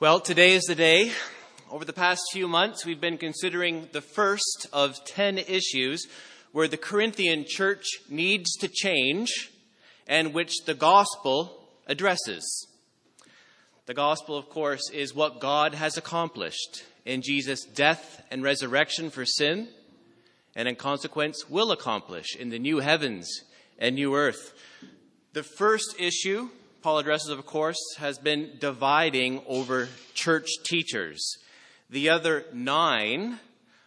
Well, today is the day. Over the past few months, we've been considering the first of 10 issues where the Corinthian church needs to change and which the gospel addresses. The gospel, of course, is what God has accomplished in Jesus' death and resurrection for sin, and in consequence will accomplish in the new heavens and new earth. The first issue Paul addresses, of course, has been dividing over church teachers. The other nine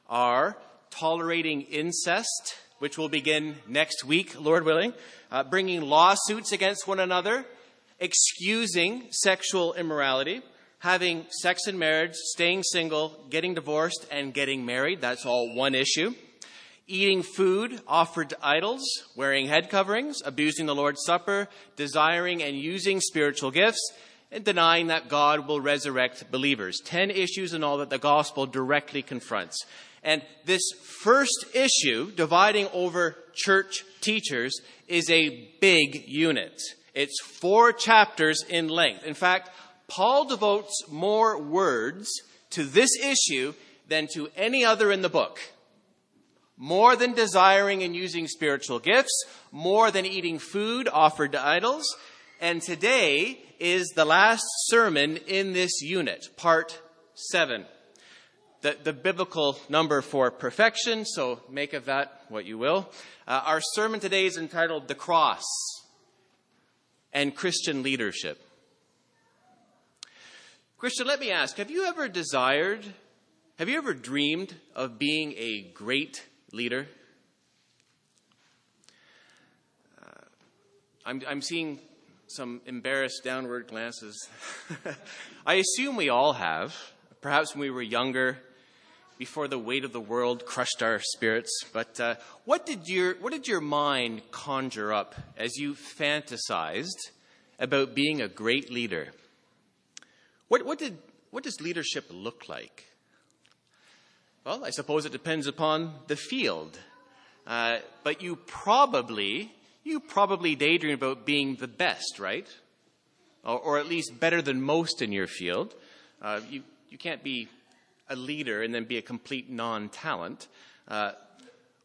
are tolerating incest, which will begin next week, Lord willing, uh, bringing lawsuits against one another, excusing sexual immorality, having sex in marriage, staying single, getting divorced, and getting married. That's all one issue eating food offered to idols, wearing head coverings, abusing the Lord's Supper, desiring and using spiritual gifts, and denying that God will resurrect believers. Ten issues in all that the gospel directly confronts. And this first issue, dividing over church teachers, is a big unit. It's four chapters in length. In fact, Paul devotes more words to this issue than to any other in the book more than desiring and using spiritual gifts, more than eating food offered to idols. And today is the last sermon in this unit, part seven. The, the biblical number for perfection, so make of that what you will. Uh, our sermon today is entitled The Cross and Christian Leadership. Christian, let me ask have you ever desired, have you ever dreamed of being a great leader. Uh, I'm, I'm seeing some embarrassed downward glances. I assume we all have, perhaps when we were younger, before the weight of the world crushed our spirits. But uh, what, did your, what did your mind conjure up as you fantasized about being a great leader? What, what, did, what does leadership look like? Well, I suppose it depends upon the field. Uh, but you probably, you probably daydream about being the best, right? Or, or at least better than most in your field. Uh, you, you can't be a leader and then be a complete non talent. Uh,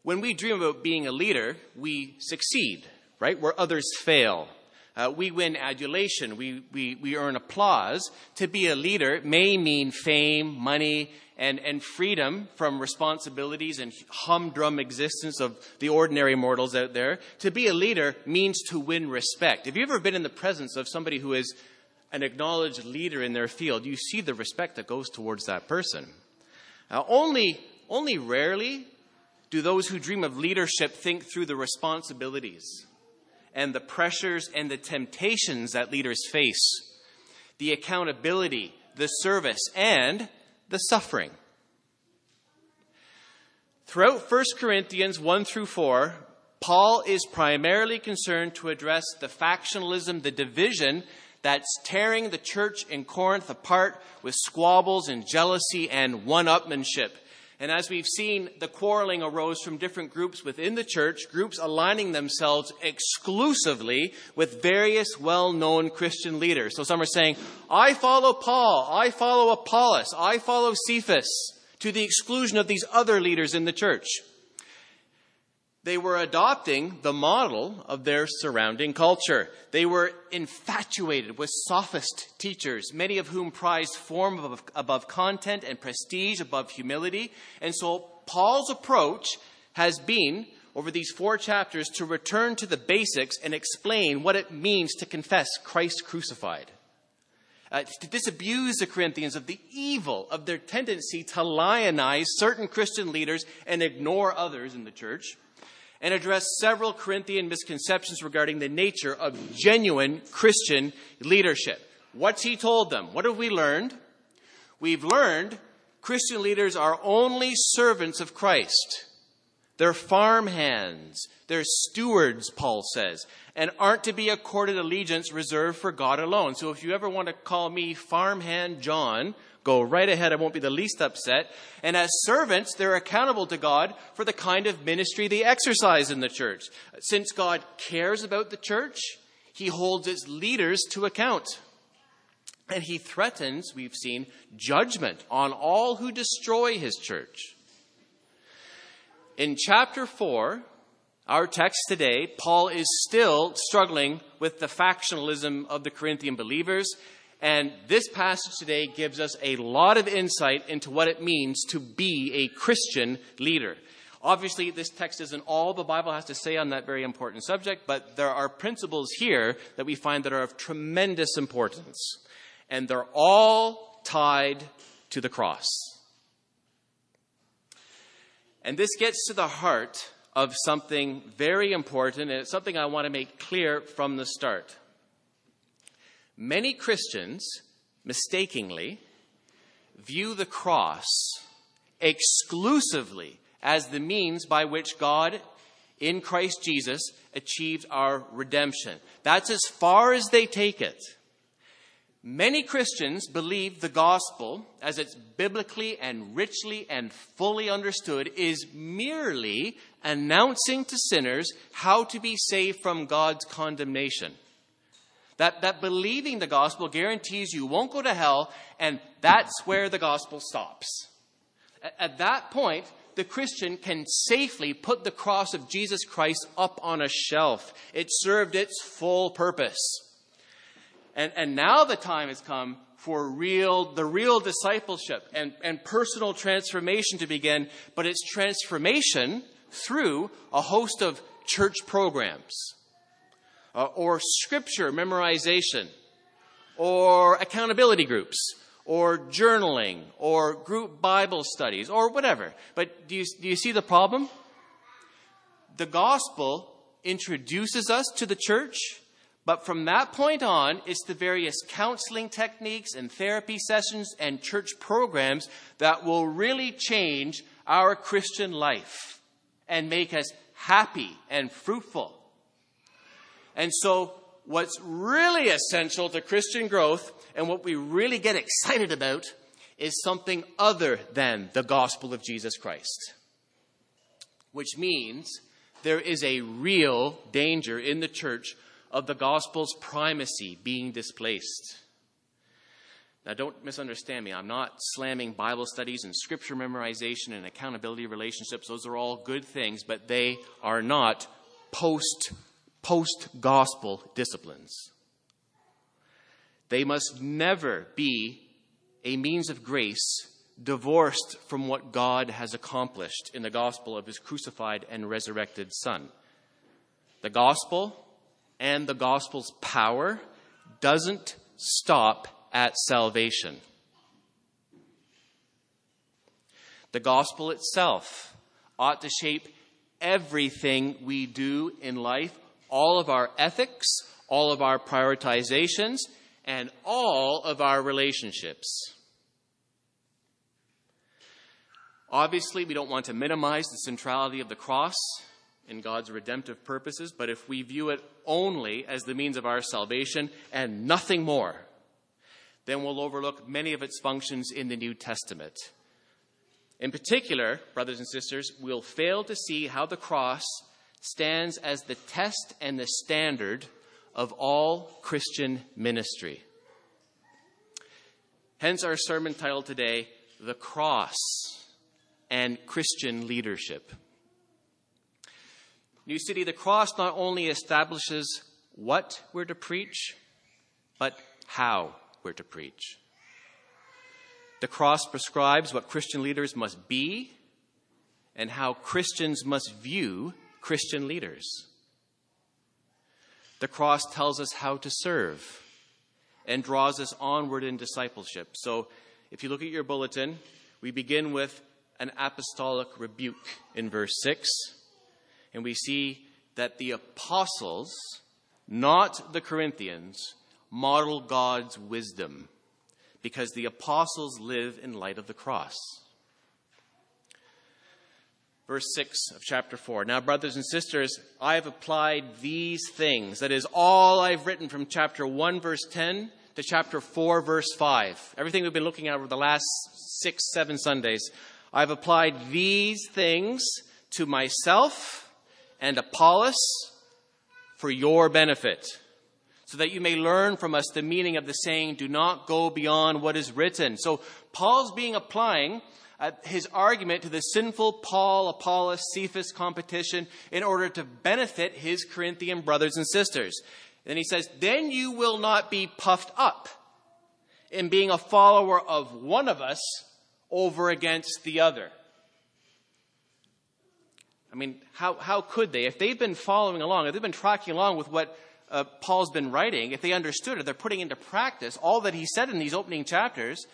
when we dream about being a leader, we succeed, right? Where others fail. Uh, we win adulation. We, we, we earn applause. To be a leader may mean fame, money, and, and freedom from responsibilities and humdrum existence of the ordinary mortals out there. To be a leader means to win respect. Have you ever been in the presence of somebody who is an acknowledged leader in their field? You see the respect that goes towards that person. Uh, only, only rarely do those who dream of leadership think through the responsibilities and the pressures and the temptations that leaders face, the accountability, the service, and the suffering. Throughout 1 Corinthians 1 through 4, Paul is primarily concerned to address the factionalism, the division that's tearing the church in Corinth apart with squabbles and jealousy and one upmanship. And as we've seen, the quarreling arose from different groups within the church, groups aligning themselves exclusively with various well known Christian leaders. So some are saying, I follow Paul, I follow Apollos, I follow Cephas, to the exclusion of these other leaders in the church. They were adopting the model of their surrounding culture. They were infatuated with sophist teachers, many of whom prized form above, above, content and prestige above humility. And so Paul's approach has been, over these four chapters, to return to the basics and explain what it means to confess Christ crucified. Uh, to disabuse the Corinthians of the evil of their tendency to lionize certain Christian leaders and ignore others in the church and address several Corinthian misconceptions regarding the nature of genuine Christian leadership. What's he told them? What have we learned? We've learned Christian leaders are only servants of Christ. They're farm hands. They're stewards, Paul says, and aren't to be accorded allegiance reserved for God alone. So if you ever want to call me farmhand John, Go right ahead. I won't be the least upset. And as servants, they're accountable to God for the kind of ministry they exercise in the church. Since God cares about the church, he holds its leaders to account. And he threatens, we've seen, judgment on all who destroy his church. In chapter 4, our text today, Paul is still struggling with the factionalism of the Corinthian believers. And this passage today gives us a lot of insight into what it means to be a Christian leader. Obviously, this text isn't all the Bible has to say on that very important subject, but there are principles here that we find that are of tremendous importance. And they're all tied to the cross. And this gets to the heart of something very important, and it's something I want to make clear from the start. Many Christians mistakenly view the cross exclusively as the means by which God in Christ Jesus achieved our redemption. That's as far as they take it. Many Christians believe the gospel, as it's biblically and richly and fully understood, is merely announcing to sinners how to be saved from God's condemnation. That, that believing the gospel guarantees you won't go to hell, and that's where the gospel stops. At, at that point, the Christian can safely put the cross of Jesus Christ up on a shelf. It served its full purpose. And, and now the time has come for real, the real discipleship and, and personal transformation to begin, but it's transformation through a host of church programs uh, or scripture memorization or accountability groups or journaling or group Bible studies or whatever. But do you, do you see the problem? The gospel introduces us to the church, but from that point on, it's the various counseling techniques and therapy sessions and church programs that will really change our Christian life and make us happy and fruitful. And so what's really essential to Christian growth and what we really get excited about is something other than the gospel of Jesus Christ. Which means there is a real danger in the church of the gospel's primacy being displaced. Now, don't misunderstand me. I'm not slamming Bible studies and scripture memorization and accountability relationships. Those are all good things, but they are not post post gospel disciplines. They must never be a means of grace divorced from what God has accomplished in the gospel of his crucified and resurrected Son. The gospel and the gospel's power doesn't stop at salvation. The gospel itself ought to shape everything we do in life all of our ethics, all of our prioritizations, and all of our relationships. Obviously, we don't want to minimize the centrality of the cross in God's redemptive purposes, but if we view it only as the means of our salvation and nothing more, then we'll overlook many of its functions in the New Testament. In particular, brothers and sisters, we'll fail to see how the cross stands as the test and the standard of all Christian ministry. Hence, our sermon title today, The Cross and Christian Leadership. New City, the cross not only establishes what we're to preach, but how we're to preach. The cross prescribes what Christian leaders must be and how Christians must view Christian leaders. The cross tells us how to serve and draws us onward in discipleship. So if you look at your bulletin, we begin with an apostolic rebuke in verse 6, and we see that the apostles, not the Corinthians, model God's wisdom because the apostles live in light of the cross verse 6 of chapter 4. Now, brothers and sisters, I have applied these things. That is all I've written from chapter 1, verse 10 to chapter 4, verse 5. Everything we've been looking at over the last six, seven Sundays. I've applied these things to myself and Apollos for your benefit. so that you may learn from us the meaning of the saying, do not go beyond what is written. So Paul's being applying uh, his argument to the sinful Paul, Apollos, Cephas competition in order to benefit his Corinthian brothers and sisters. And he says, then you will not be puffed up in being a follower of one of us over against the other. I mean, how, how could they? If they've been following along, if they've been tracking along with what uh, Paul's been writing, if they understood it, they're putting into practice all that he said in these opening chapters,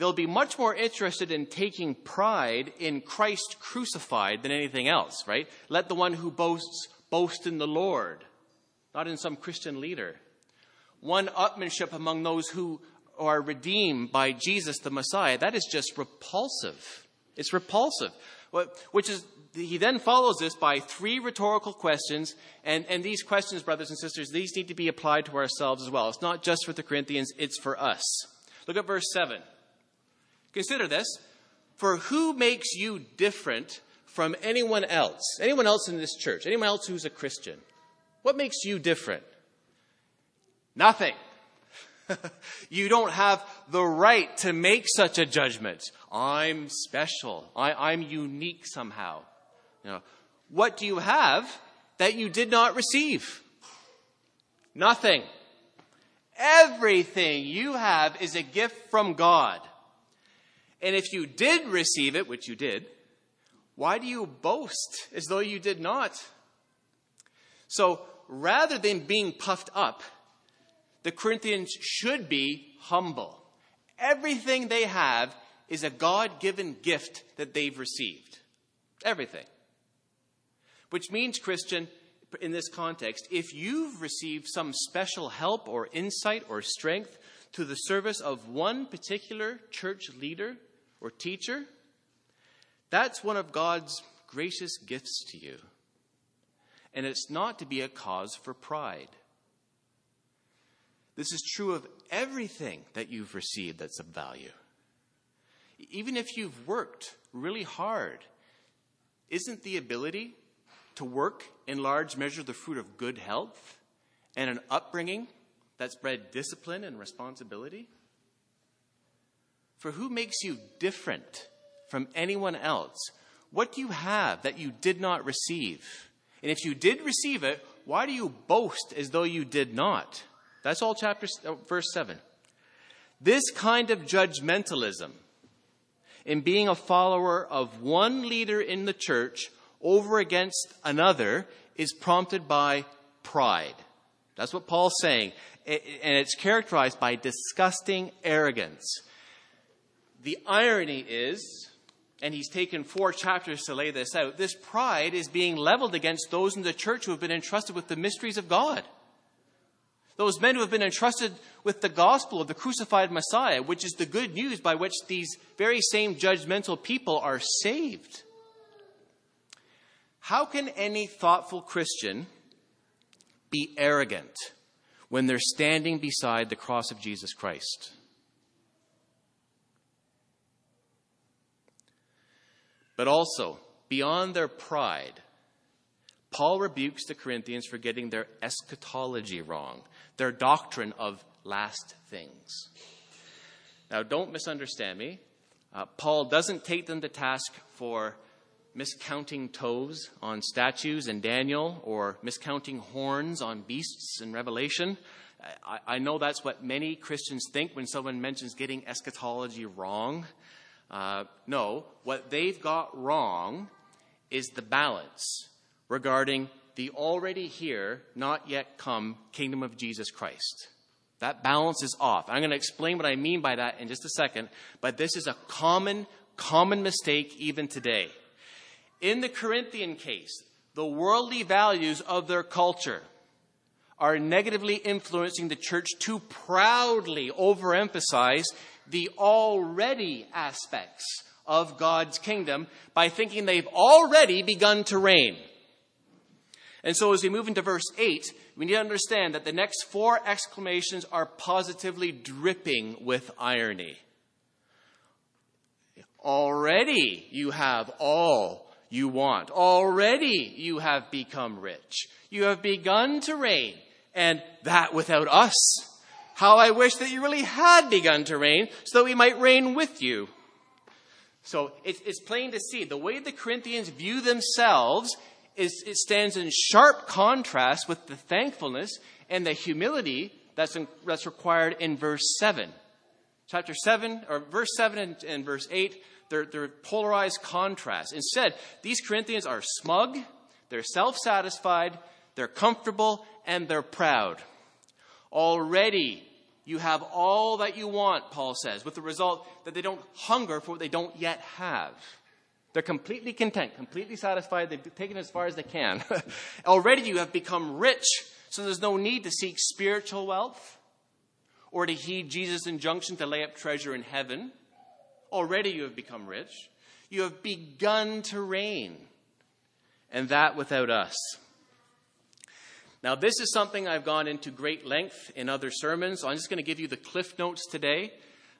they'll be much more interested in taking pride in Christ crucified than anything else, right? Let the one who boasts boast in the Lord, not in some Christian leader. One upmanship among those who are redeemed by Jesus the Messiah, that is just repulsive. It's repulsive. Which is he then follows this by three rhetorical questions, and, and these questions, brothers and sisters, these need to be applied to ourselves as well. It's not just for the Corinthians, it's for us. Look at verse 7. Consider this. For who makes you different from anyone else? Anyone else in this church? Anyone else who's a Christian? What makes you different? Nothing. you don't have the right to make such a judgment. I'm special. I, am unique somehow. You know, what do you have that you did not receive? Nothing. Everything you have is a gift from God. And if you did receive it, which you did, why do you boast as though you did not? So rather than being puffed up, the Corinthians should be humble. Everything they have is a God given gift that they've received. Everything. Which means, Christian, in this context, if you've received some special help or insight or strength to the service of one particular church leader or teacher, that's one of God's gracious gifts to you. And it's not to be a cause for pride. This is true of everything that you've received that's of value. Even if you've worked really hard, isn't the ability to work in large measure the fruit of good health and an upbringing that's bred discipline and responsibility? For who makes you different from anyone else? What do you have that you did not receive? And if you did receive it, why do you boast as though you did not? That's all chapter uh, verse 7. This kind of judgmentalism in being a follower of one leader in the church over against another is prompted by pride. That's what Paul's saying. And it's characterized by disgusting arrogance. The irony is, and he's taken four chapters to lay this out, this pride is being leveled against those in the church who have been entrusted with the mysteries of God. Those men who have been entrusted with the gospel of the crucified Messiah, which is the good news by which these very same judgmental people are saved. How can any thoughtful Christian be arrogant when they're standing beside the cross of Jesus Christ? But also, beyond their pride, Paul rebukes the Corinthians for getting their eschatology wrong, their doctrine of last things. Now, don't misunderstand me. Uh, Paul doesn't take them to task for miscounting toes on statues in Daniel or miscounting horns on beasts in Revelation. I, I, know that's what many Christians think when someone mentions getting eschatology wrong. Uh, no, what they've got wrong is the balance regarding the already here, not yet come kingdom of Jesus Christ. That balance is off. I'm going to explain what I mean by that in just a second, but this is a common, common mistake even today. In the Corinthian case, the worldly values of their culture are negatively influencing the church to proudly overemphasize the already aspects of God's kingdom by thinking they've already begun to reign. And so as we move into verse 8, we need to understand that the next four exclamations are positively dripping with irony. Already you have all you want. Already you have become rich. You have begun to reign. and that without us. How I wish that you really had begun to reign so that we might reign with you. So it's, it's plain to see the way the Corinthians view themselves is it stands in sharp contrast with the thankfulness and the humility that's, in, that's required in verse 7. Chapter 7, or verse 7 and, and verse 8, they're, they're polarized contrasts. Instead, these Corinthians are smug, they're self satisfied, they're comfortable, and they're proud. Already you have all that you want, Paul says, with the result that they don't hunger for what they don't yet have. They're completely content, completely satisfied. They've taken as far as they can. Already you have become rich, so there's no need to seek spiritual wealth or to heed Jesus' injunction to lay up treasure in heaven. Already you have become rich. You have begun to reign, and that without us. Now, this is something I've gone into great length in other sermons. So I'm just going to give you the cliff notes today.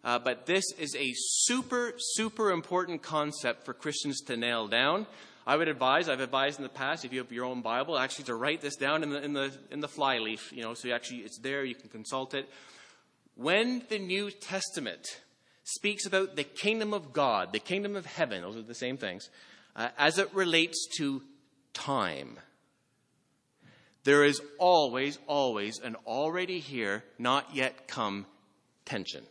Uh, but this is a super, super important concept for Christians to nail down. I would advise, I've advised in the past, if you have your own Bible, actually to write this down in the, in the, in the flyleaf, you know, so actually it's there, you can consult it. When the New Testament speaks about the kingdom of God, the kingdom of heaven, those are the same things, uh, as it relates to time, there is always, always an already here, not yet come tension.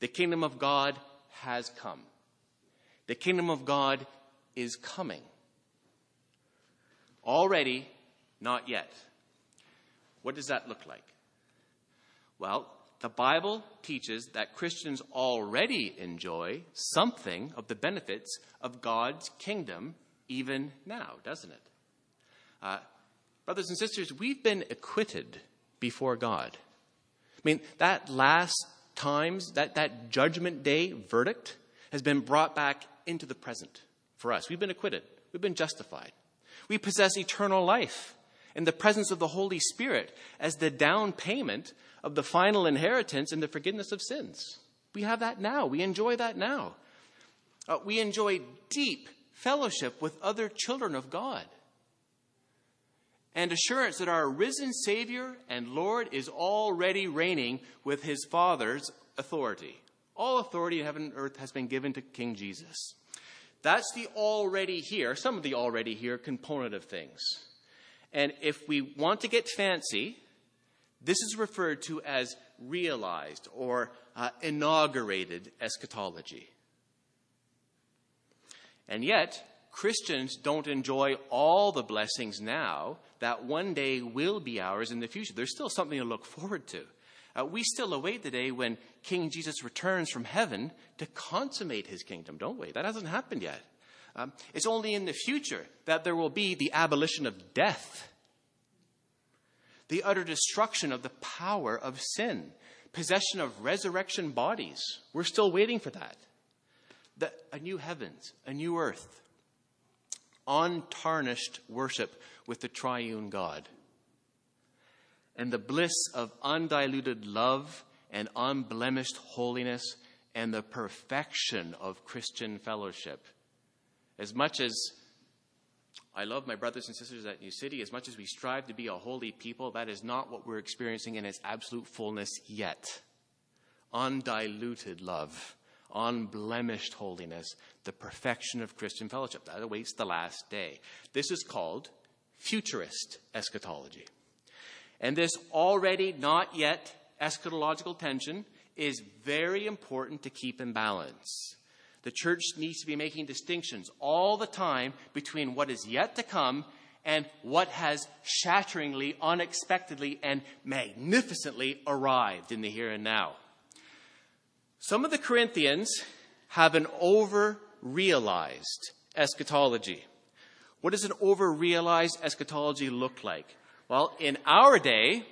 The kingdom of God has come. The kingdom of God is coming. Already, not yet. What does that look like? Well, the Bible teaches that Christians already enjoy something of the benefits of God's kingdom even now, doesn't it? Uh, brothers and sisters, we've been acquitted before God. I mean, that last times, that, that judgment day verdict has been brought back into the present for us. We've been acquitted, we've been justified. We possess eternal life in the presence of the Holy Spirit as the down payment of the final inheritance and the forgiveness of sins. We have that now. We enjoy that now. Uh, we enjoy deep fellowship with other children of God and assurance that our risen Savior and Lord is already reigning with his Father's authority. All authority in heaven and earth has been given to King Jesus. That's the already here, some of the already here component of things. And if we want to get fancy, this is referred to as realized or uh, inaugurated eschatology. And yet, Christians don't enjoy all the blessings now that one day will be ours in the future. There's still something to look forward to. Uh, we still await the day when King Jesus returns from heaven to consummate his kingdom, don't we? That hasn't happened yet. Um, it's only in the future that there will be the abolition of death, the utter destruction of the power of sin, possession of resurrection bodies. We're still waiting for that. The, a new heavens, a new earth, untarnished worship with the triune God. And the bliss of undiluted love and unblemished holiness and the perfection of Christian fellowship. As much as I love my brothers and sisters at New City, as much as we strive to be a holy people, that is not what we're experiencing in its absolute fullness yet. Undiluted love unblemished holiness, the perfection of Christian fellowship. That awaits the last day. This is called futurist eschatology. And this already not yet eschatological tension is very important to keep in balance. The church needs to be making distinctions all the time between what is yet to come and what has shatteringly, unexpectedly, and magnificently arrived in the here and now. Some of the Corinthians have an over realized eschatology. What does an over realized eschatology look like? Well, in our day,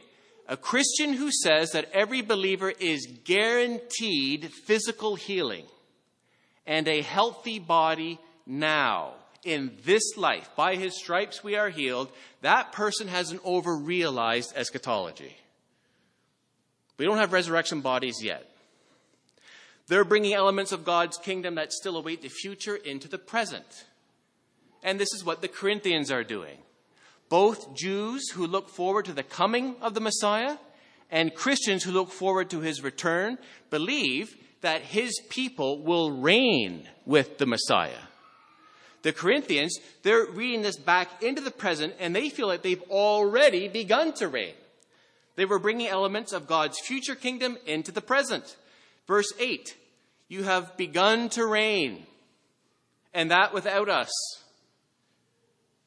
a Christian who says that every believer is guaranteed physical healing and a healthy body now in this life, by his stripes we are healed, that person has an over realized eschatology. We don't have resurrection bodies yet. They're bringing elements of God's kingdom that still await the future into the present. And this is what the Corinthians are doing. Both Jews who look forward to the coming of the Messiah and Christians who look forward to his return believe that his people will reign with the Messiah. The Corinthians, they're reading this back into the present and they feel like they've already begun to reign. They were bringing elements of God's future kingdom into the present. Verse 8, you have begun to reign, and that without us.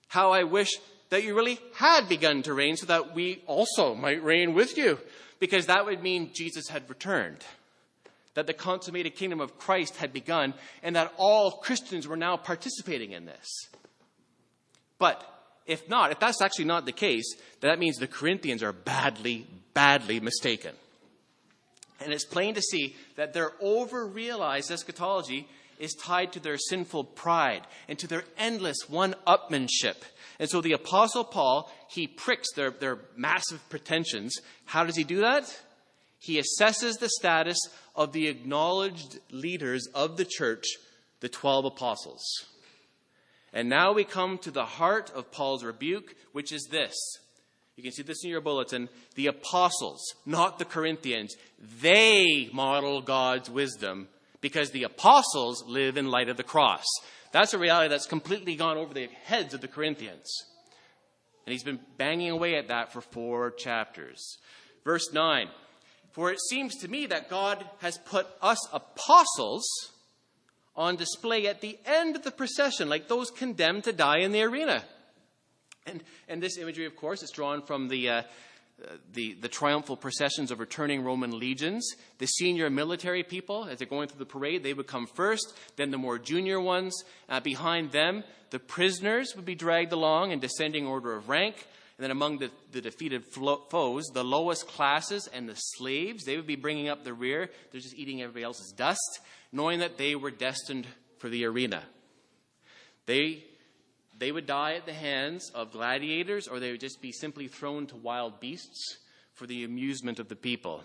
How I wish that you really had begun to reign so that we also might reign with you, because that would mean Jesus had returned, that the consummated kingdom of Christ had begun, and that all Christians were now participating in this. But if not, if that's actually not the case, that means the Corinthians are badly, badly mistaken. And it's plain to see that their over realized eschatology is tied to their sinful pride and to their endless one upmanship. And so the Apostle Paul, he pricks their, their massive pretensions. How does he do that? He assesses the status of the acknowledged leaders of the church, the 12 apostles. And now we come to the heart of Paul's rebuke, which is this. You can see this in your bulletin. The apostles, not the Corinthians, they model God's wisdom because the apostles live in light of the cross. That's a reality that's completely gone over the heads of the Corinthians. And he's been banging away at that for four chapters. Verse 9 For it seems to me that God has put us apostles on display at the end of the procession, like those condemned to die in the arena. And, and this imagery, of course, is drawn from the, uh, the, the triumphal processions of returning Roman legions. The senior military people, as they're going through the parade, they would come first, then the more junior ones. Uh, behind them, the prisoners would be dragged along in descending order of rank. And then among the, the defeated flo- foes, the lowest classes and the slaves, they would be bringing up the rear. They're just eating everybody else's dust knowing that they were destined for the arena. They, they would die at the hands of gladiators, or they would just be simply thrown to wild beasts for the amusement of the people.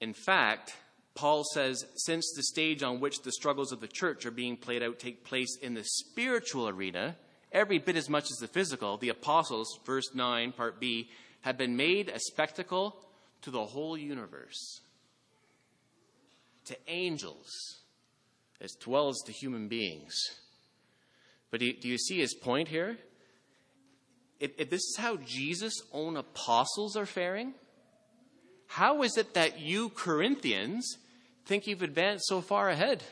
In fact, Paul says, since the stage on which the struggles of the church are being played out take place in the spiritual arena, every bit as much as the physical, the apostles, verse 9, part B, have been made a spectacle to the whole universe to angels as well as to human beings. But do you, do you see his point here? If, if this is how Jesus' own apostles are faring, how is it that you Corinthians think you've advanced so far ahead?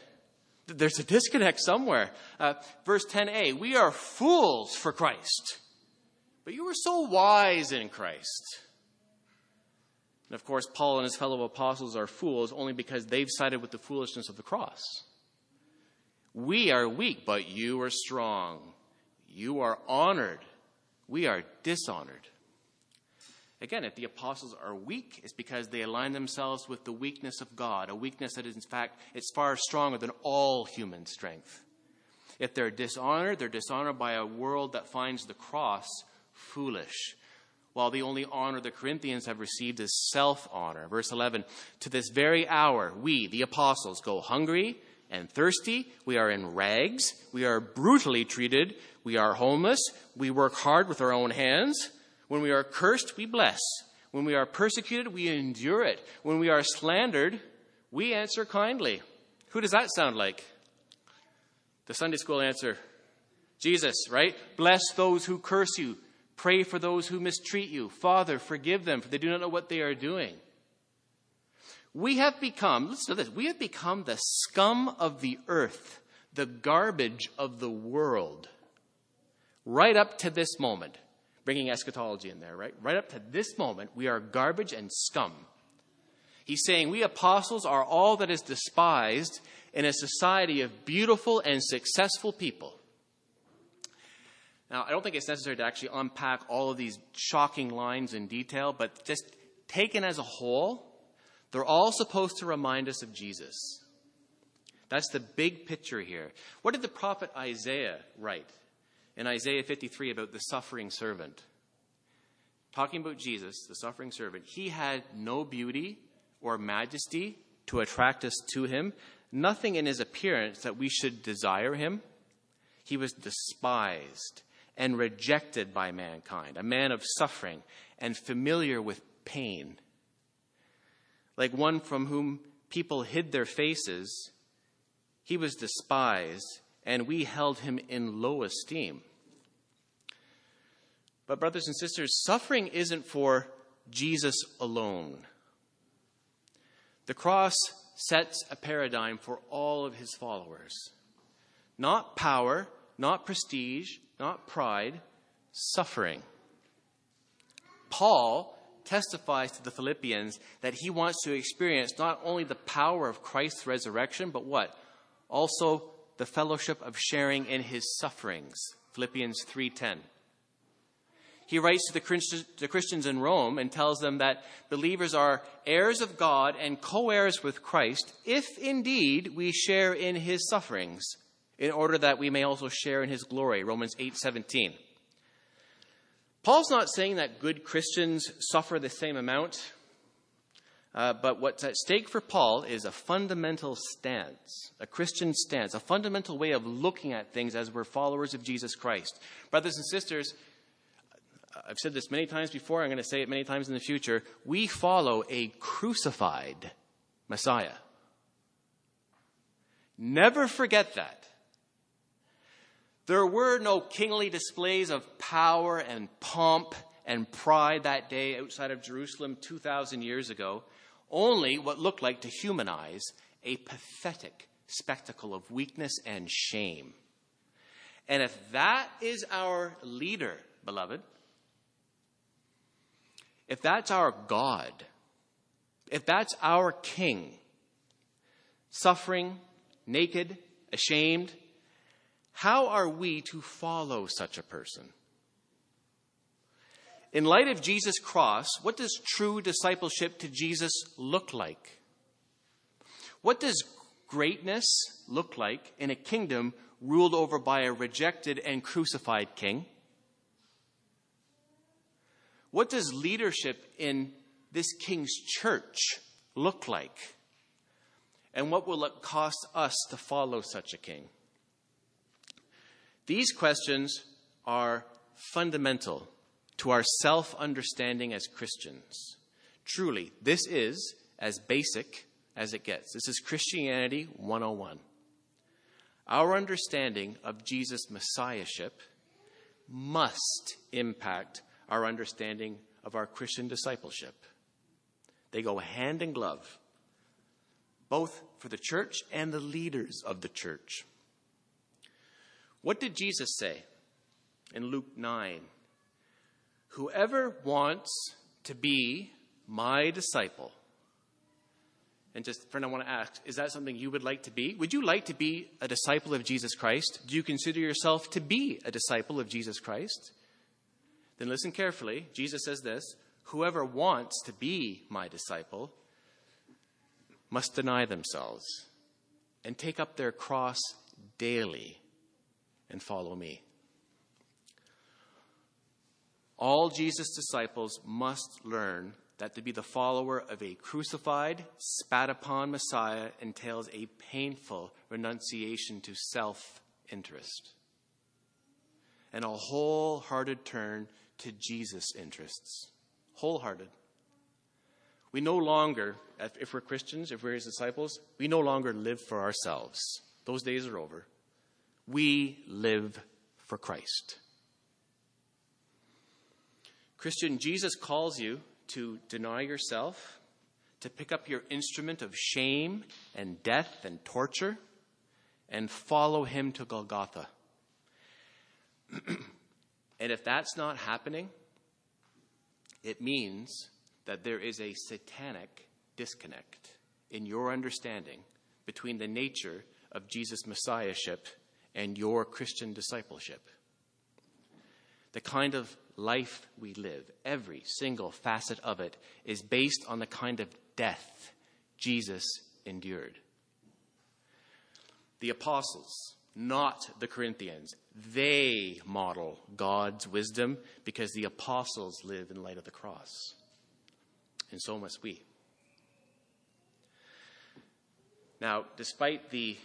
There's a disconnect somewhere. Uh, verse 10a We are fools for Christ, but you were so wise in Christ. And of course, Paul and his fellow apostles are fools only because they've sided with the foolishness of the cross. We are weak, but you are strong. You are honored. We are dishonored. Again, if the apostles are weak, it's because they align themselves with the weakness of God, a weakness that is, in fact, it's far stronger than all human strength. If they're dishonored, they're dishonored by a world that finds the cross foolish while the only honor the Corinthians have received is self honor. Verse 11 To this very hour, we, the apostles, go hungry and thirsty. We are in rags. We are brutally treated. We are homeless. We work hard with our own hands. When we are cursed, we bless. When we are persecuted, we endure it. When we are slandered, we answer kindly. Who does that sound like? The Sunday school answer Jesus, right? Bless those who curse you. Pray for those who mistreat you. Father, forgive them, for they do not know what they are doing. We have become, listen to this, we have become the scum of the earth, the garbage of the world. Right up to this moment, bringing eschatology in there, right? Right up to this moment, we are garbage and scum. He's saying we apostles are all that is despised in a society of beautiful and successful people. Now, I don't think it's necessary to actually unpack all of these shocking lines in detail, but just taken as a whole, they're all supposed to remind us of Jesus. That's the big picture here. What did the prophet Isaiah write in Isaiah 53 about the suffering servant? Talking about Jesus, the suffering servant, he had no beauty or majesty to attract us to him, nothing in his appearance that we should desire him. He was despised and rejected by mankind, a man of suffering and familiar with pain. Like one from whom people hid their faces, he was despised, and we held him in low esteem. But, brothers and sisters, suffering isn't for Jesus alone. The cross sets a paradigm for all of his followers. Not power, not prestige, not pride, suffering. Paul testifies to the Philippians that he wants to experience not only the power of Christ's resurrection, but what? Also the fellowship of sharing in his sufferings. Philippians 3:10. He writes to the Christians in Rome and tells them that believers are heirs of God and co heirs with Christ if indeed we share in his sufferings, in order that we may also share in his glory. Romans 8 17. Paul's not saying that good Christians suffer the same amount, uh, but what's at stake for Paul is a fundamental stance, a Christian stance, a fundamental way of looking at things as we're followers of Jesus Christ. Brothers and sisters, I've said this many times before, I'm going to say it many times in the future. We follow a crucified Messiah. Never forget that. There were no kingly displays of power and pomp and pride that day outside of Jerusalem 2,000 years ago, only what looked like to human eyes, a pathetic spectacle of weakness and shame. And if that is our leader, beloved, if that's our God, if that's our King, suffering, naked, ashamed, how are we to follow such a person? In light of Jesus' cross, what does true discipleship to Jesus look like? What does greatness look like in a kingdom ruled over by a rejected and crucified king? What does leadership in this king's church look like? And what will it cost us to follow such a king? These questions are fundamental to our self understanding as Christians. Truly, this is as basic as it gets. This is Christianity 101. Our understanding of Jesus' messiahship must impact our understanding of our Christian discipleship. They go hand in glove, both for the church and the leaders of the church. What did Jesus say in Luke 9? Whoever wants to be my disciple, and just, friend, I want to ask, is that something you would like to be? Would you like to be a disciple of Jesus Christ? Do you consider yourself to be a disciple of Jesus Christ? Then listen carefully. Jesus says this Whoever wants to be my disciple must deny themselves and take up their cross daily and follow me. All Jesus' disciples must learn that to be the follower of a crucified, spat upon Messiah entails a painful renunciation to self interest and a wholehearted turn to Jesus' interests. Wholehearted. We no longer, if we're Christians, if we're his disciples, we no longer live for ourselves. Those days are over. We live for Christ. Christian, Jesus calls you to deny yourself, to pick up your instrument of shame and death and torture, and follow him to Golgotha. And if that's not happening, it means that there is a satanic disconnect in your understanding between the nature of Jesus' messiahship and your Christian discipleship. The kind of life we live, every single facet of it, is based on the kind of death Jesus endured. The apostles, not the Corinthians. They model God's wisdom because the apostles live in light of the cross. And so must we. Now, despite the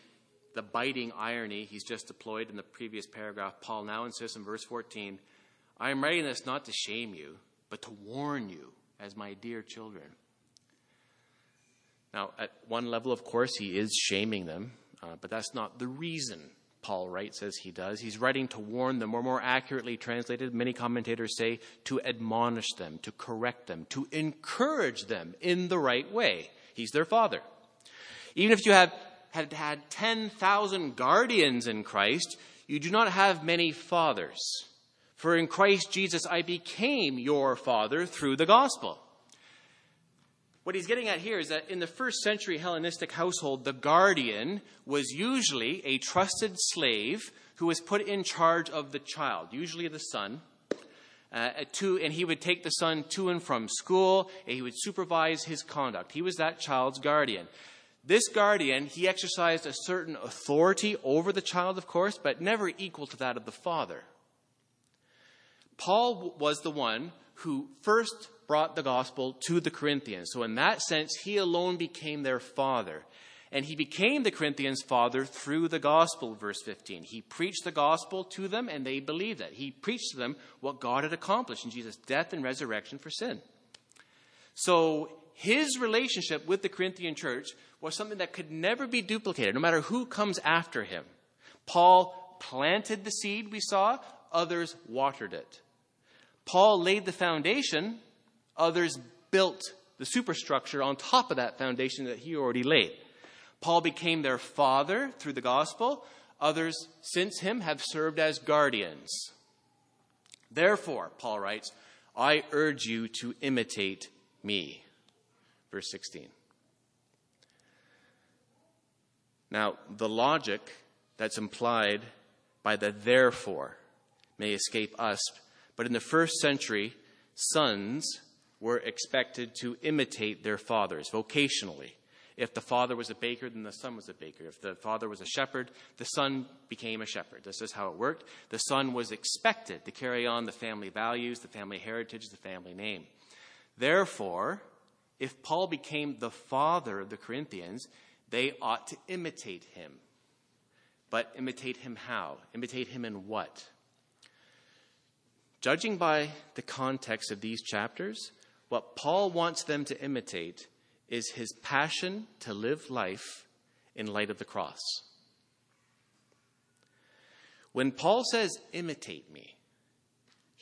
the biting irony he's just deployed in the previous paragraph, Paul now insists in verse 14 I am writing this not to shame you, but to warn you as my dear children. Now, at one level, of course, he is shaming them, uh, but that's not the reason Paul writes as he does. He's writing to warn them, or more accurately translated, many commentators say to admonish them, to correct them, to encourage them in the right way. He's their father. Even if you have had had 10,000 guardians in Christ, you do not have many fathers. For in Christ Jesus I became your father through the gospel. What he's getting at here is that in the first century Hellenistic household, the guardian was usually a trusted slave who was put in charge of the child, usually the son. Uh, to, and he would take the son to and from school, and he would supervise his conduct. He was that child's guardian. This guardian, he exercised a certain authority over the child, of course, but never equal to that of the father. Paul was the one who first brought the gospel to the Corinthians. So, in that sense, he alone became their father. And he became the Corinthians' father through the gospel, verse 15. He preached the gospel to them, and they believed it. He preached to them what God had accomplished in Jesus' death and resurrection for sin. So, his relationship with the Corinthian church was something that could never be duplicated, no matter who comes after him. Paul planted the seed, we saw, others watered it. Paul laid the foundation, others built the superstructure on top of that foundation that he already laid. Paul became their father through the gospel. Others since him have served as guardians. Therefore, Paul writes, I urge you to imitate me. Verse 16. Now, the logic that's implied by the therefore may escape us, but in the first century, sons were expected to imitate their fathers vocationally. If the father was a baker, then the son was a baker. If the father was a shepherd, the son became a shepherd. This is how it worked. The son was expected to carry on the family values, the family heritage, the family name. Therefore, if Paul became the father of the Corinthians, they ought to imitate him. But imitate him how? Imitate him in what? Judging by the context of these chapters, what Paul wants them to imitate is his passion to live life in light of the cross. When Paul says, imitate me,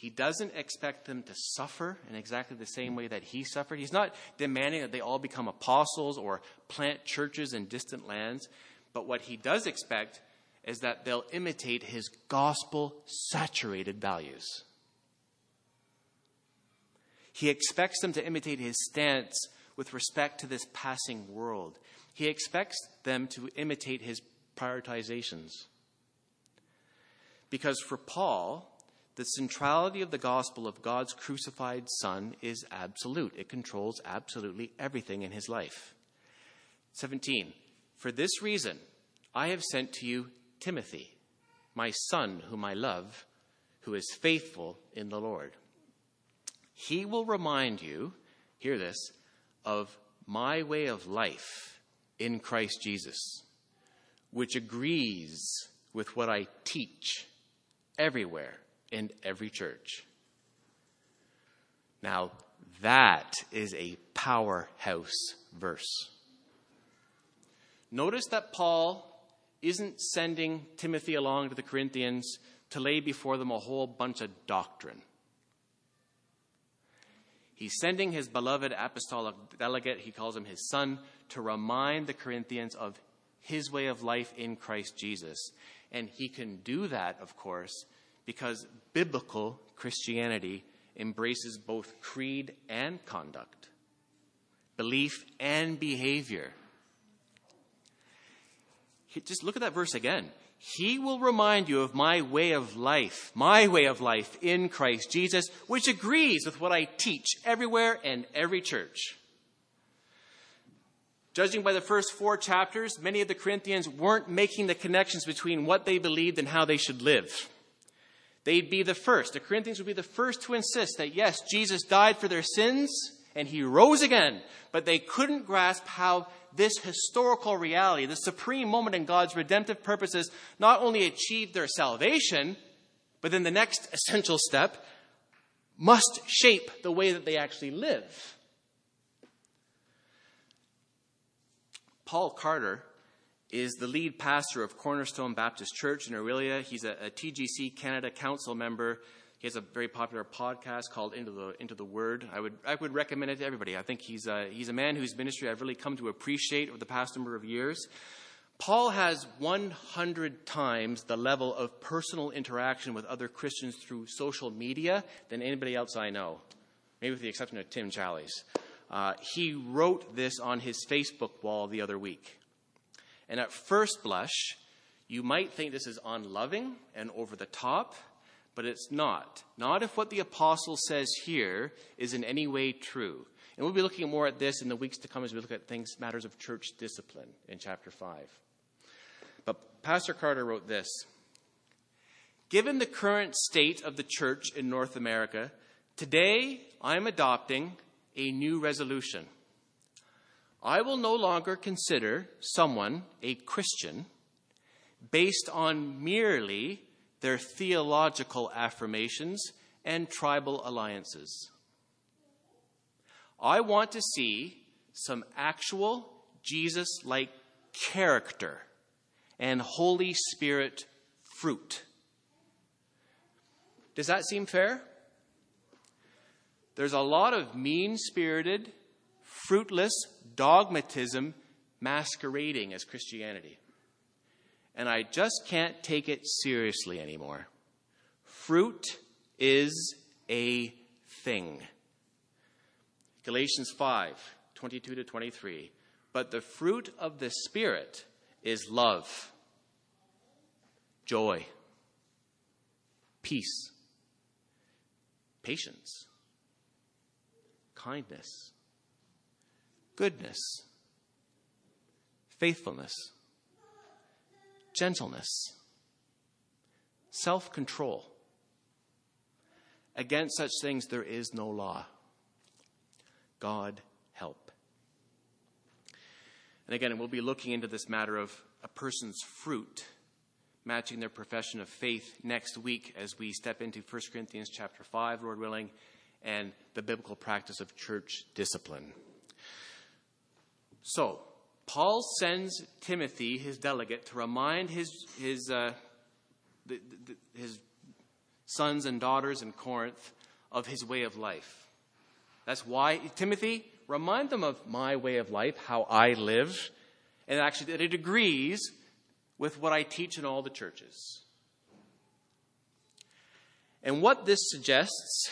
he doesn't expect them to suffer in exactly the same way that he suffered. He's not demanding that they all become apostles or plant churches in distant lands. But what he does expect is that they'll imitate his gospel saturated values. He expects them to imitate his stance with respect to this passing world. He expects them to imitate his prioritizations. Because for Paul, the centrality of the gospel of God's crucified Son is absolute. It controls absolutely everything in his life. 17. For this reason, I have sent to you Timothy, my son, whom I love, who is faithful in the Lord. He will remind you, hear this, of my way of life in Christ Jesus, which agrees with what I teach everywhere in every church. Now, that is a powerhouse verse. Notice that Paul isn't sending Timothy along to the Corinthians to lay before them a whole bunch of doctrine. He's sending his beloved apostolic delegate, he calls him his son, to remind the Corinthians of his way of life in Christ Jesus. And he can do that, of course, because biblical Christianity embraces both creed and conduct, belief and behavior. Just look at that verse again. He will remind you of my way of life, my way of life in Christ Jesus, which agrees with what I teach everywhere and every church. Judging by the first four chapters, many of the Corinthians weren't making the connections between what they believed and how they should live. They'd be the first. The Corinthians would be the first to insist that yes, Jesus died for their sins and he rose again, but they couldn't grasp how this historical reality, the supreme moment in God's redemptive purposes, not only achieved their salvation, but then the next essential step must shape the way that they actually live. Paul Carter is the lead pastor of Cornerstone Baptist Church in Orillia. He's a, a TGC Canada Council member he has a very popular podcast called Into the Into the Word. I would I would recommend it to everybody. I think he's a, he's a man whose ministry I've really come to appreciate over the past number of years. Paul has 100 times the level of personal interaction with other Christians through social media than anybody else I know, maybe with the exception of Tim Challies. Uh, he wrote this on his Facebook wall the other week. And at first blush, you might think this is unloving and over the top but it's not. Not if what the apostle says here is in any way true. And we'll be looking more at this in the weeks to come as we look at things, matters of church discipline in chapter 5. But Pastor Carter wrote this Given the current state of the church in North America, today I'm adopting a new resolution. I will no longer consider someone a Christian based on merely their theological affirmations, and tribal alliances. I want to see some actual Jesus like character and Holy Spirit fruit. Does that seem fair? There's a lot of mean spirited, fruitless dogmatism masquerading as Christianity and I just can't take it seriously anymore. Fruit is a thing. Galatians 5 22 to 23. But the fruit of the Spirit is love, joy, peace, patience, kindness, goodness, faithfulness gentleness, self control. Against such things there is no law. God help. And again, we'll be looking into this matter of a person's fruit matching their profession of faith next week as we step into 1 Corinthians chapter 5, Lord willing, and the biblical practice of church discipline. So, Paul sends Timothy, his delegate, to remind his, his, uh, the, the, his sons and daughters in Corinth of his way of life. That's why, Timothy, remind them of my way of life, how I live, and actually that it agrees with what I teach in all the churches. And what this suggests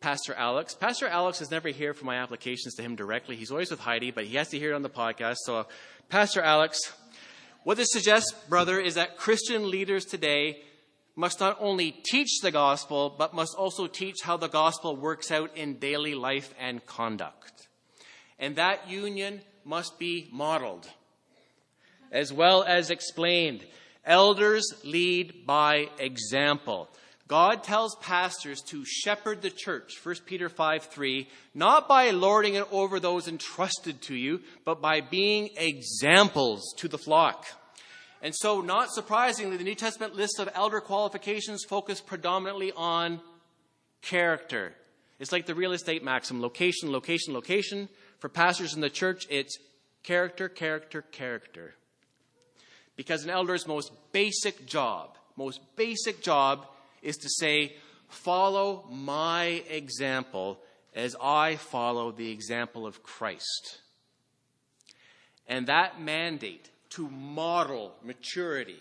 Pastor Alex. Pastor Alex is never here for my applications to him directly. He's always with Heidi, but he has to hear it on the podcast. So, Pastor Alex, what this suggests, brother, is that Christian leaders today must not only teach the gospel, but must also teach how the gospel works out in daily life and conduct. And that union must be modeled as well as explained. Elders lead by example. God tells pastors to shepherd the church, 1 Peter 5 3, not by lording it over those entrusted to you, but by being examples to the flock. And so, not surprisingly, the New Testament list of elder qualifications focus predominantly on character. It's like the real estate maxim location, location, location. For pastors in the church, it's character, character, character. Because an elder's most basic job, most basic job is to say, follow my example as I follow the example of Christ. And that mandate to model maturity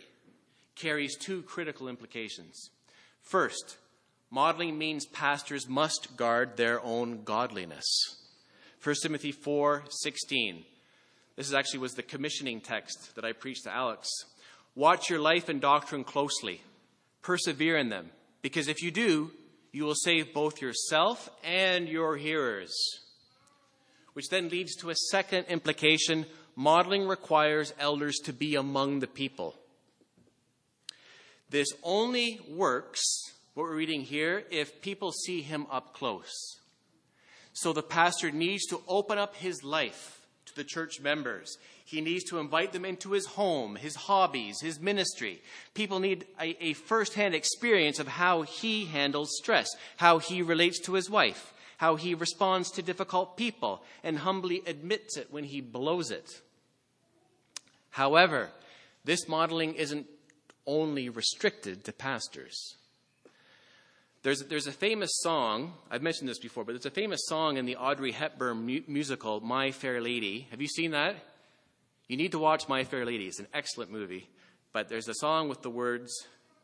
carries two critical implications. First, modeling means pastors must guard their own godliness. 1 Timothy 4:16. This actually was the commissioning text that I preached to Alex. Watch your life and doctrine closely persevere in them. Because if you do, you will save both yourself and your hearers. Which then leads to a second implication modeling requires elders to be among the people. This only works, what we're reading here, if people see him up close. So the pastor needs to open up his life to the church members. He needs to invite them into his home, his hobbies, his ministry. People need a, a first hand experience of how he handles stress, how he relates to his wife, how he responds to difficult people, and humbly admits it when he blows it. However, this modeling isn't only restricted to pastors. There's, there's a famous song, I've mentioned this before, but there's a famous song in the Audrey Hepburn mu- musical, My Fair Lady. Have you seen that? You need to watch My Fair Lady. It's an excellent movie. But there's a song with the words,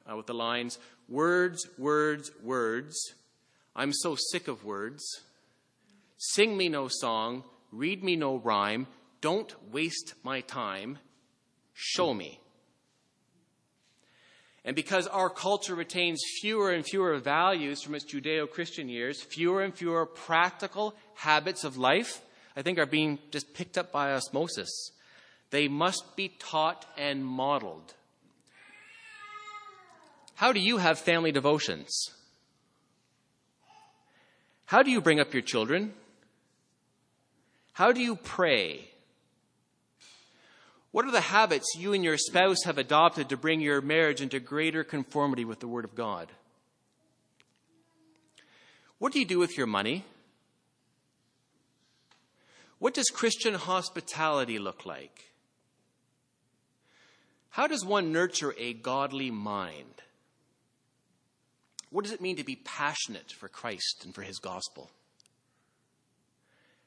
uh, with the lines, Words, words, words. I'm so sick of words. Sing me no song, read me no rhyme. Don't waste my time. Show me. And because our culture retains fewer and fewer values from its Judeo Christian years, fewer and fewer practical habits of life, I think are being just picked up by osmosis. They must be taught and modeled. How do you have family devotions? How do you bring up your children? How do you pray? What are the habits you and your spouse have adopted to bring your marriage into greater conformity with the Word of God? What do you do with your money? What does Christian hospitality look like? How does one nurture a godly mind? What does it mean to be passionate for Christ and for His gospel?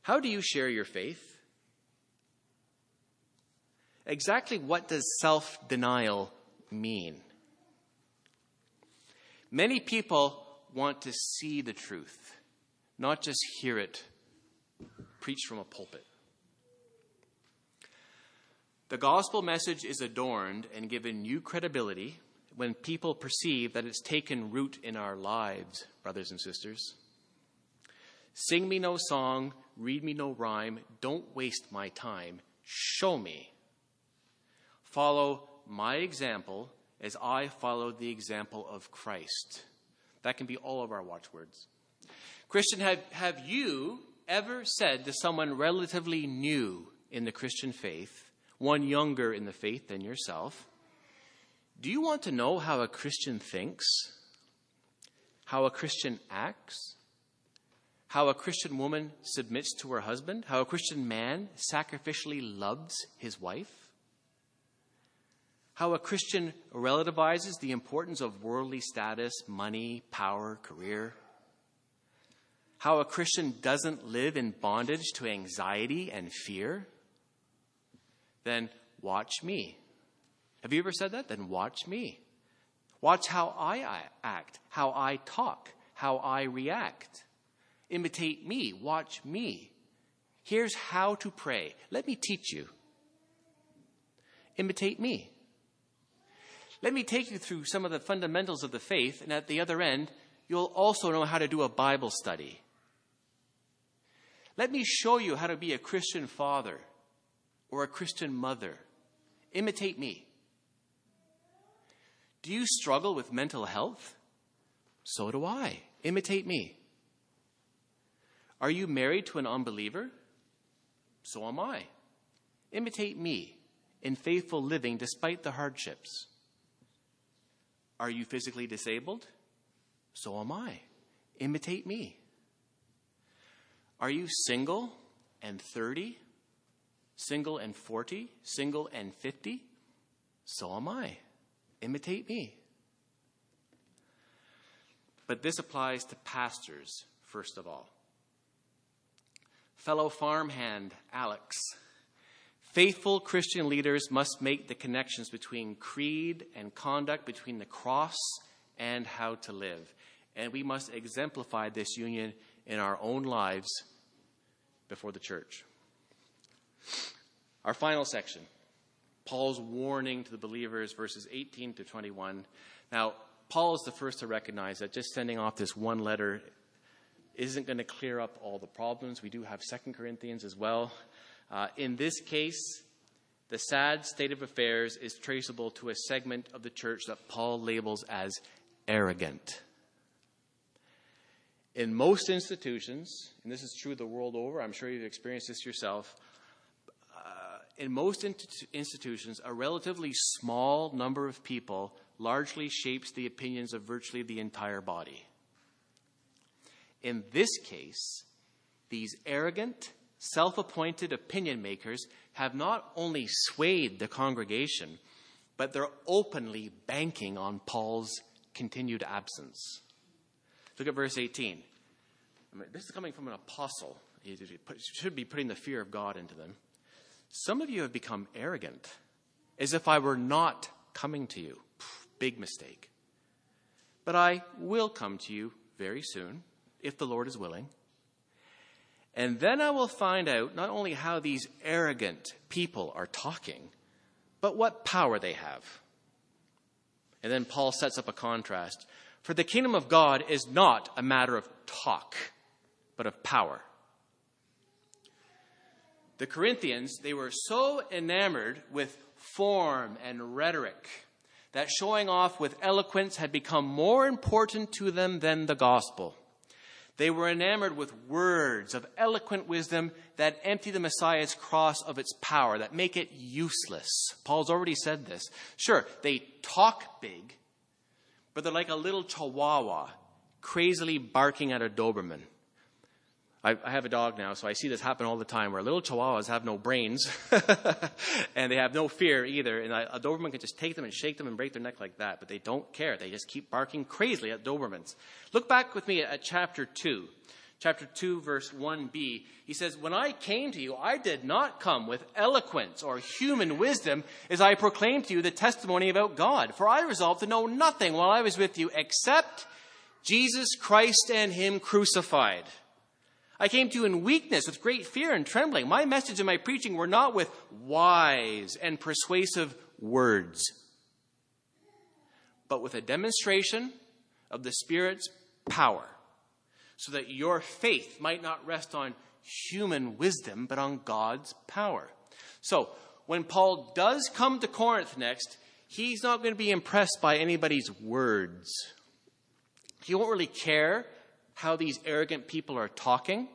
How do you share your faith? Exactly what does self denial mean? Many people want to see the truth, not just hear it preached from a pulpit. The gospel message is adorned and given new credibility when people perceive that it's taken root in our lives, brothers and sisters. Sing me no song, read me no rhyme, don't waste my time, show me. Follow my example as I follow the example of Christ. That can be all of our watchwords. Christian, have, have you ever said to someone relatively new in the Christian faith, one younger in the faith than yourself, do you want to know how a Christian thinks? How a Christian acts? How a Christian woman submits to her husband? How a Christian man sacrificially loves his wife? How a Christian relativizes the importance of worldly status, money, power, career, how a Christian doesn't live in bondage to anxiety and fear, then watch me. Have you ever said that? Then watch me. Watch how I act, how I talk, how I react. Imitate me. Watch me. Here's how to pray. Let me teach you. Imitate me. Let me take you through some of the fundamentals of the faith, and at the other end, you'll also know how to do a Bible study. Let me show you how to be a Christian father or a Christian mother. Imitate me. Do you struggle with mental health? So do I. Imitate me. Are you married to an unbeliever? So am I. Imitate me in faithful living despite the hardships. Are you physically disabled? So am I. Imitate me. Are you single and 30? Single and 40? Single and 50? So am I. Imitate me. But this applies to pastors, first of all. Fellow farmhand Alex Faithful Christian leaders must make the connections between creed and conduct, between the cross and how to live. And we must exemplify this union in our own lives before the church. Our final section Paul's warning to the believers, verses 18 to 21. Now, Paul is the first to recognize that just sending off this one letter isn't going to clear up all the problems. We do have Second Corinthians as well. Uh, in this case, the sad state of affairs is traceable to a segment of the church that Paul labels as arrogant. In most institutions, and this is true the world over, I'm sure you've experienced this yourself, in most institutions, a relatively small number of people largely shapes the opinions of virtually the entire body. In this case, these arrogant, self appointed opinion makers have not only swayed the congregation, but they're openly banking on Paul's continued absence. Look at verse 18. I mean, this is coming from an apostle. He should be putting the fear of God into them. Some of you have become arrogant, as if I were not coming to you. Big mistake. But I will come to you very soon, if the Lord is willing. And then I will find out not only how these arrogant people are talking, but what power they have. And then Paul sets up a contrast. For the kingdom of God is not a matter of talk, but of power. The Corinthians, they were so enamored with form and rhetoric that showing off with eloquence had become more important to them than the gospel. They were enamored with words of eloquent wisdom that empty the Messiah's cross of its power, that make it useless. Paul's already said this. Sure, they talk big, but they're like a little chihuahua crazily barking at a Doberman. I, I, have a dog now, so I see this happen all the time where little chihuahuas have no brains and they have no fear either. And a, a Doberman can just take them and shake them and break their neck like that, but they don't care. They just keep barking crazily at Dobermans. Look back with me at chapter 2. Chapter 2, verse 1b. He says, When I came to you, I did not come with eloquence or human wisdom as I proclaimed to you the testimony about God. For I resolved to know nothing while I was with you except Jesus Christ and Him crucified. I came to you in weakness, with great fear and trembling. My message and my preaching were not with wise and persuasive words, but with a demonstration of the Spirit's power, so that your faith might not rest on human wisdom, but on God's power. So, when Paul does come to Corinth next, he's not going to be impressed by anybody's words. He won't really care how these arrogant people are talking,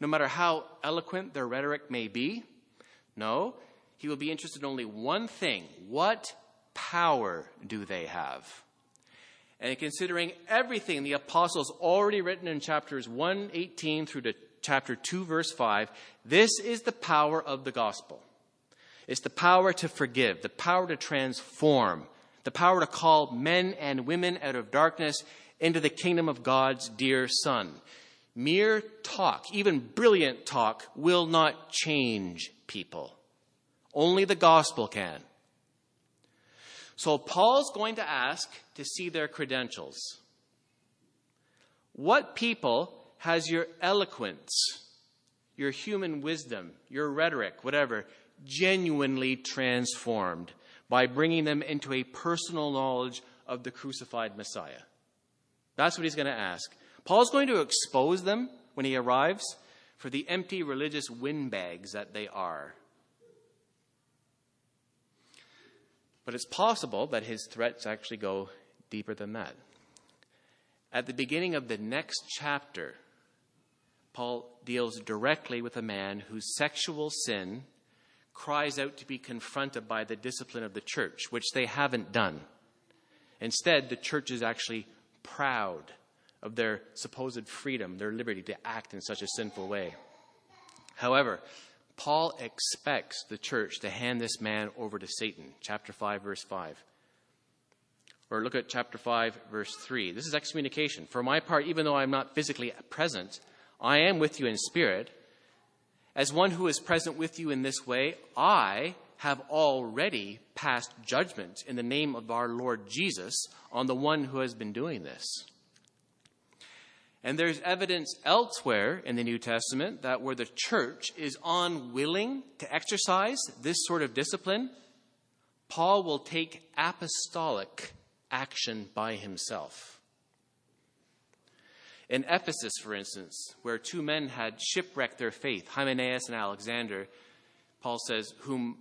no matter how eloquent their rhetoric may be. No, he will be interested in only one thing what power do they have? And considering everything the apostles already written in chapters 118 through to chapter 2 verse 5, this is the power of the gospel. It's the power to forgive, the power to transform, the power to call men and women out of darkness into the kingdom of God's dear Son. Mere talk, even brilliant talk, will not change people. Only the gospel can. So Paul's going to ask to see their credentials. What people has your eloquence, your human wisdom, your rhetoric, whatever, genuinely transformed by bringing them into a personal knowledge of the crucified Messiah? That's what he's going to ask. Paul's going to expose them when he arrives for the empty religious windbags that they are. But it's possible that his threats actually go deeper than that. At the beginning of the next chapter, Paul deals directly with a man whose sexual sin cries out to be confronted by the discipline of the church, which they haven't done. Instead, the church is actually proud of their supposed freedom, their liberty to act in such a sinful way. However, Paul expects the church to hand this man over to Satan, chapter 5, verse 5. Or look at chapter 5, verse 3. This is excommunication. For my part, even though I am not physically present, I am with you in spirit. As one who is present with you in this way, I have already passed judgment in the name of our Lord Jesus on the one who has been doing this. And there's evidence elsewhere in the New Testament that where the church is unwilling to exercise this sort of discipline, Paul will take apostolic action by himself. In Ephesus, for instance, where two men had shipwrecked their faith, Hymenaeus and Alexander, Paul says, whom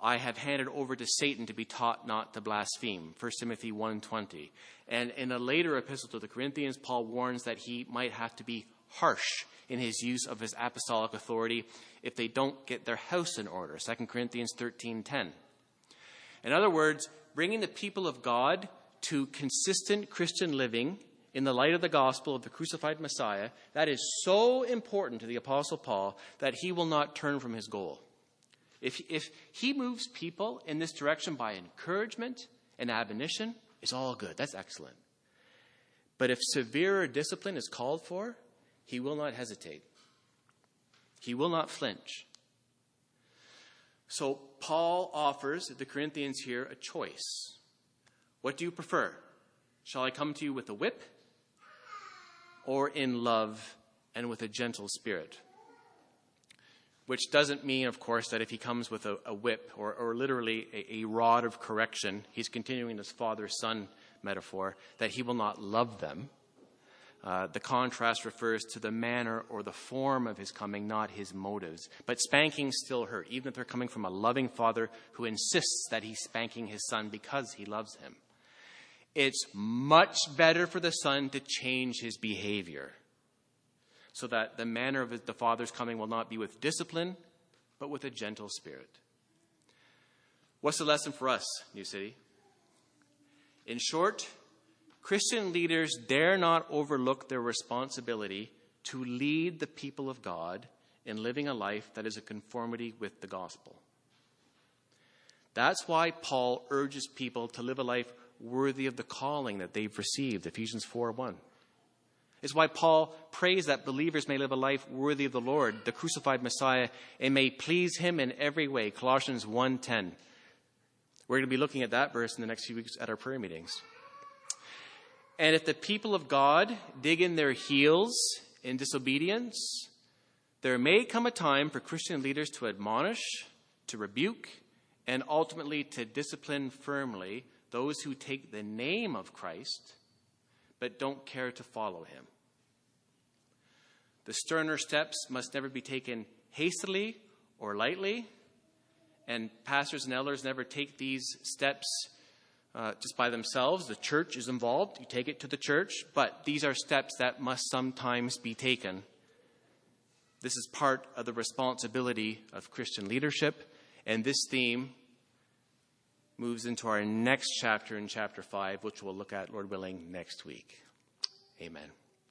I have handed over to Satan to be taught not to blaspheme. 1 Timothy 1:20. And in a later epistle to the Corinthians, Paul warns that he might have to be harsh in his use of his apostolic authority if they don't get their house in order. 2 Corinthians 13:10. In other words, bringing the people of God to consistent Christian living in the light of the gospel of the crucified Messiah, that is so important to the Apostle Paul that he will not turn from his goal. If, if he moves people in this direction by encouragement and admonition, it's all good. That's excellent. But if severer discipline is called for, he will not hesitate. He will not flinch. So Paul offers the Corinthians here a choice. What do you prefer? Shall I come to you with a whip or in love and with a gentle spirit? Which doesn't mean, of course, that if he comes with a, a whip or, or literally a, a rod of correction, he's continuing this father son metaphor, that he will not love them. Uh, the contrast refers to the manner or the form of his coming, not his motives. But spanking still hurt, even if they're coming from a loving father who insists that he's spanking his son because he loves him. It's much better for the son to change his behavior so that the manner of the father's coming will not be with discipline, but with a gentle spirit. What's the lesson for us, New City? In short, Christian leaders dare not overlook their responsibility to lead the people of God in living a life that is a conformity with the gospel. That's why Paul urges people to live a life worthy of the calling that they've received, Ephesians 4 1. It's why Paul prays that believers may live a life worthy of the Lord, the crucified Messiah, and may please him in every way, Colossians 1:10. We're going to be looking at that verse in the next few weeks at our prayer meetings. And if the people of God dig in their heels in disobedience, there may come a time for Christian leaders to admonish, to rebuke, and ultimately to discipline firmly those who take the name of Christ but don't care to follow him. The sterner steps must never be taken hastily or lightly, and pastors and elders never take these steps uh, just by themselves. The church is involved. You take it to the church, but these are steps that must sometimes be taken. This is part of the responsibility of Christian leadership, and this theme moves into our next chapter in chapter 5, which we'll look at, Lord willing, next week. Amen.